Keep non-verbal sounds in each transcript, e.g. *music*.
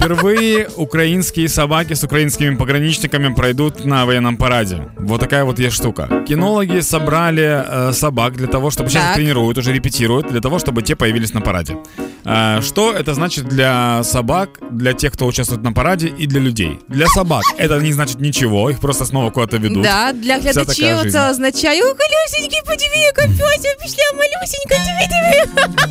Впервые украинские собаки с украинскими пограничниками пройдут на военном параде. Вот такая вот есть штука. Кинологи собрали э, собак для того, чтобы сейчас Так. тренируют, уже репетируют, для того, чтобы те появились на параде. Э, что это значит для собак, для тех, кто участвует на параде и для людей? Для собак это не значит ничего, их просто снова куда-то ведут. Да, для Вся глядачів така жизнь. це означає, о, колюсенький, подиви, яка пьося пішла, малюсенька, диви, диви.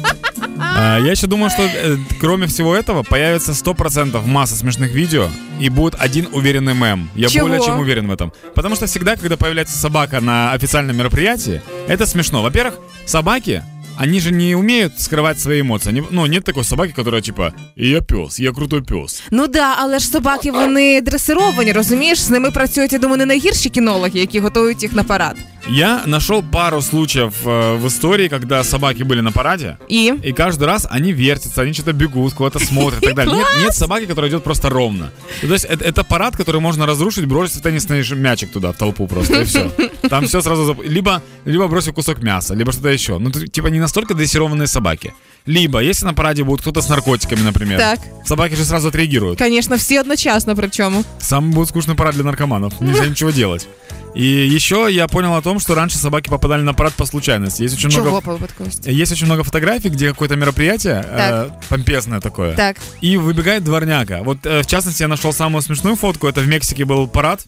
А, Я еще думаю, что э, кроме всего этого появится 100% масса смешных видео и будет один уверенный мем. Я Чего? более чем уверен в этом. Потому что всегда, когда появляется собака на официальном мероприятии, это смешно. Во-первых, собаки, они же не умеют скрывать свои эмоции. Они- ну, нет такой собаки, которая типа «Я пес, я крутой пес». Ну да, але ж собаки вони дресировані, розумієш? З ними працюють, я думаю, не найгірші кінологи, які готують їх на парад. Я нашел пару случаев э, в истории, когда собаки были на параде, І И каждый раз они вертятся, они что-то бегут, куда-то смотрят и так далее. Нет, нет собаки, которая идет просто ровно. Ну, То есть это, это парад, который можно разрушить, бросив теннисный ж- мячик туда, в толпу просто, и все. Там все сразу... зап- Либо, либо бросив кусок мяса, либо что-то еще. Ну, т- типа не настолько дрессированные собаки. Либо, если на параде будет кто-то с наркотиками, например, Так. собаки же сразу отреагируют. Звісно, всі одночасно причому. Самый будет скучный парад для наркоманов. Нельзя ничего делать. И еще я понял о том, что раньше собаки попадали на парад по случайности. Есть очень много Чого по есть очень много фотографий, где какое-то мероприятие Так. э, помпезное такое. Так. И выбегает дворняга. Вот, э, в частности, я нашел самую смешную фотку. Это в Мексике был парад.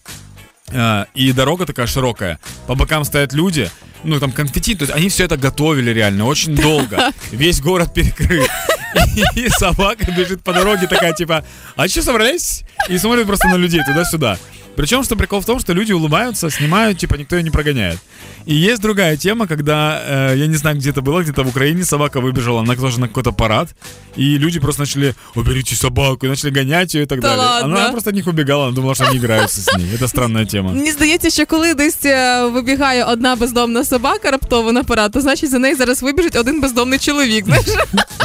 э, и дорога такая широкая. По бокам стоят люди. Ну, там конфетти. То есть они все это готовили реально очень долго. Весь город перекрыт. *laughs* И собака бежит по дороге такая, типа, а что собрались? И смотрит просто на людей туда-сюда. Причем, что прикол в том, что люди улыбаются, снимают, типа, никто ее не прогоняет. И есть другая тема, когда, э, я не знаю, где это было, где-то в Украине собака выбежала на, тоже на какой-то парад, и люди просто начали, уберите собаку, и начали гонять ее и так Да далее. ладно? Она просто от них убегала, она думала, что они играются с ней. Это странная тема. Мені здається, що коли десь е, вибігає одна бездомна собака раптово на парад, то значить за нею зараз вибіжить один бездомний чоловік. Знаєш,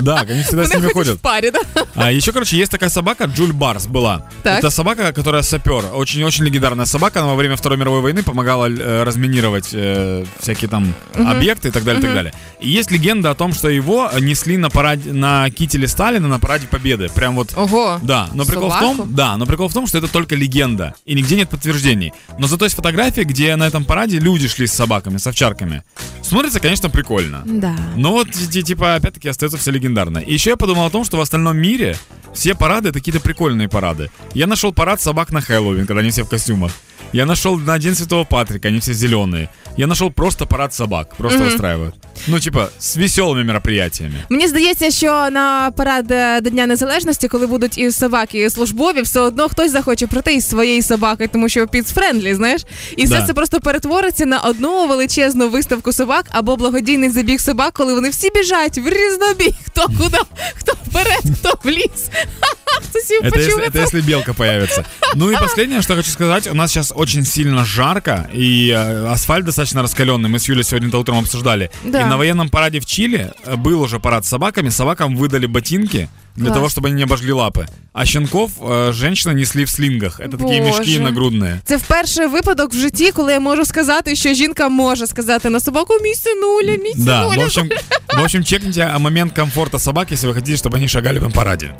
Да, они всегда с вони ними ходять ходят. в парі. Да? А еще, короче, есть такая собака, Джуль Барс была. Так. Это собака, которая сапер. Очень-очень легендарная собака. Она во время Второй мировой войны помогала э, разминировать э, всякие там объекты и так далее, и так далее. И есть легенда о том, что его несли на параде, на кителе Сталина на параде Победы. Прям вот Ого. Да, но прикол в Собаку? том, да, но прикол в том, что это только легенда, и нигде нет подтверждений. Но зато есть фотографии, где на этом параде люди шли с собаками, с овчарками. Смотрится, конечно, прикольно. Да. Но вот, ти- типа, опять-таки, остается все легендарно. И еще я подумал о том, что в остальном мире все парады это какие-то прикольные парады. Я нашел парад собак на Хэллоуин, когда они все в костюмах. Я нашел на День Святого Патрика, они все зеленые. Я нашел просто парад собак, просто устраивают. Ну, типа, с веселыми мероприятиями. Мені здається, що на парад е, до Дня Незалежності, коли будуть і собаки, і службові, все одно хтось захоче прийти із своєю собакою, тому що піц-френдлі, знаєш, і все Да. це просто перетвориться на одну величезну виставку собак або благодійний забіг собак, коли вони всі біжать в різнобіг. Хто куди, хто вперед, хто в ліс. Хто сів Это если, почув. это если белка появится. Ну и последнее, что хочу сказать, у нас сейчас очень сильно жарко, и э, асфальт достаточно раскаленный. Мы с Юлей сегодня это утром обсуждали. Да. И на военном параде в Чили э, был уже парад с собаками. Собакам выдали ботинки для Класс. того, чтобы они не обожгли лапы. А щенков э, женщины несли в слингах. Это такие Боже. мешки нагрудные. Це вперше випадок в житті, коли я можу сказати, що жінка може сказати на собаку мій синуля, мій Да, в синуля. общем, в общем, чекните а, момент комфорта собак, если вы хотите, чтобы они шагали по параде.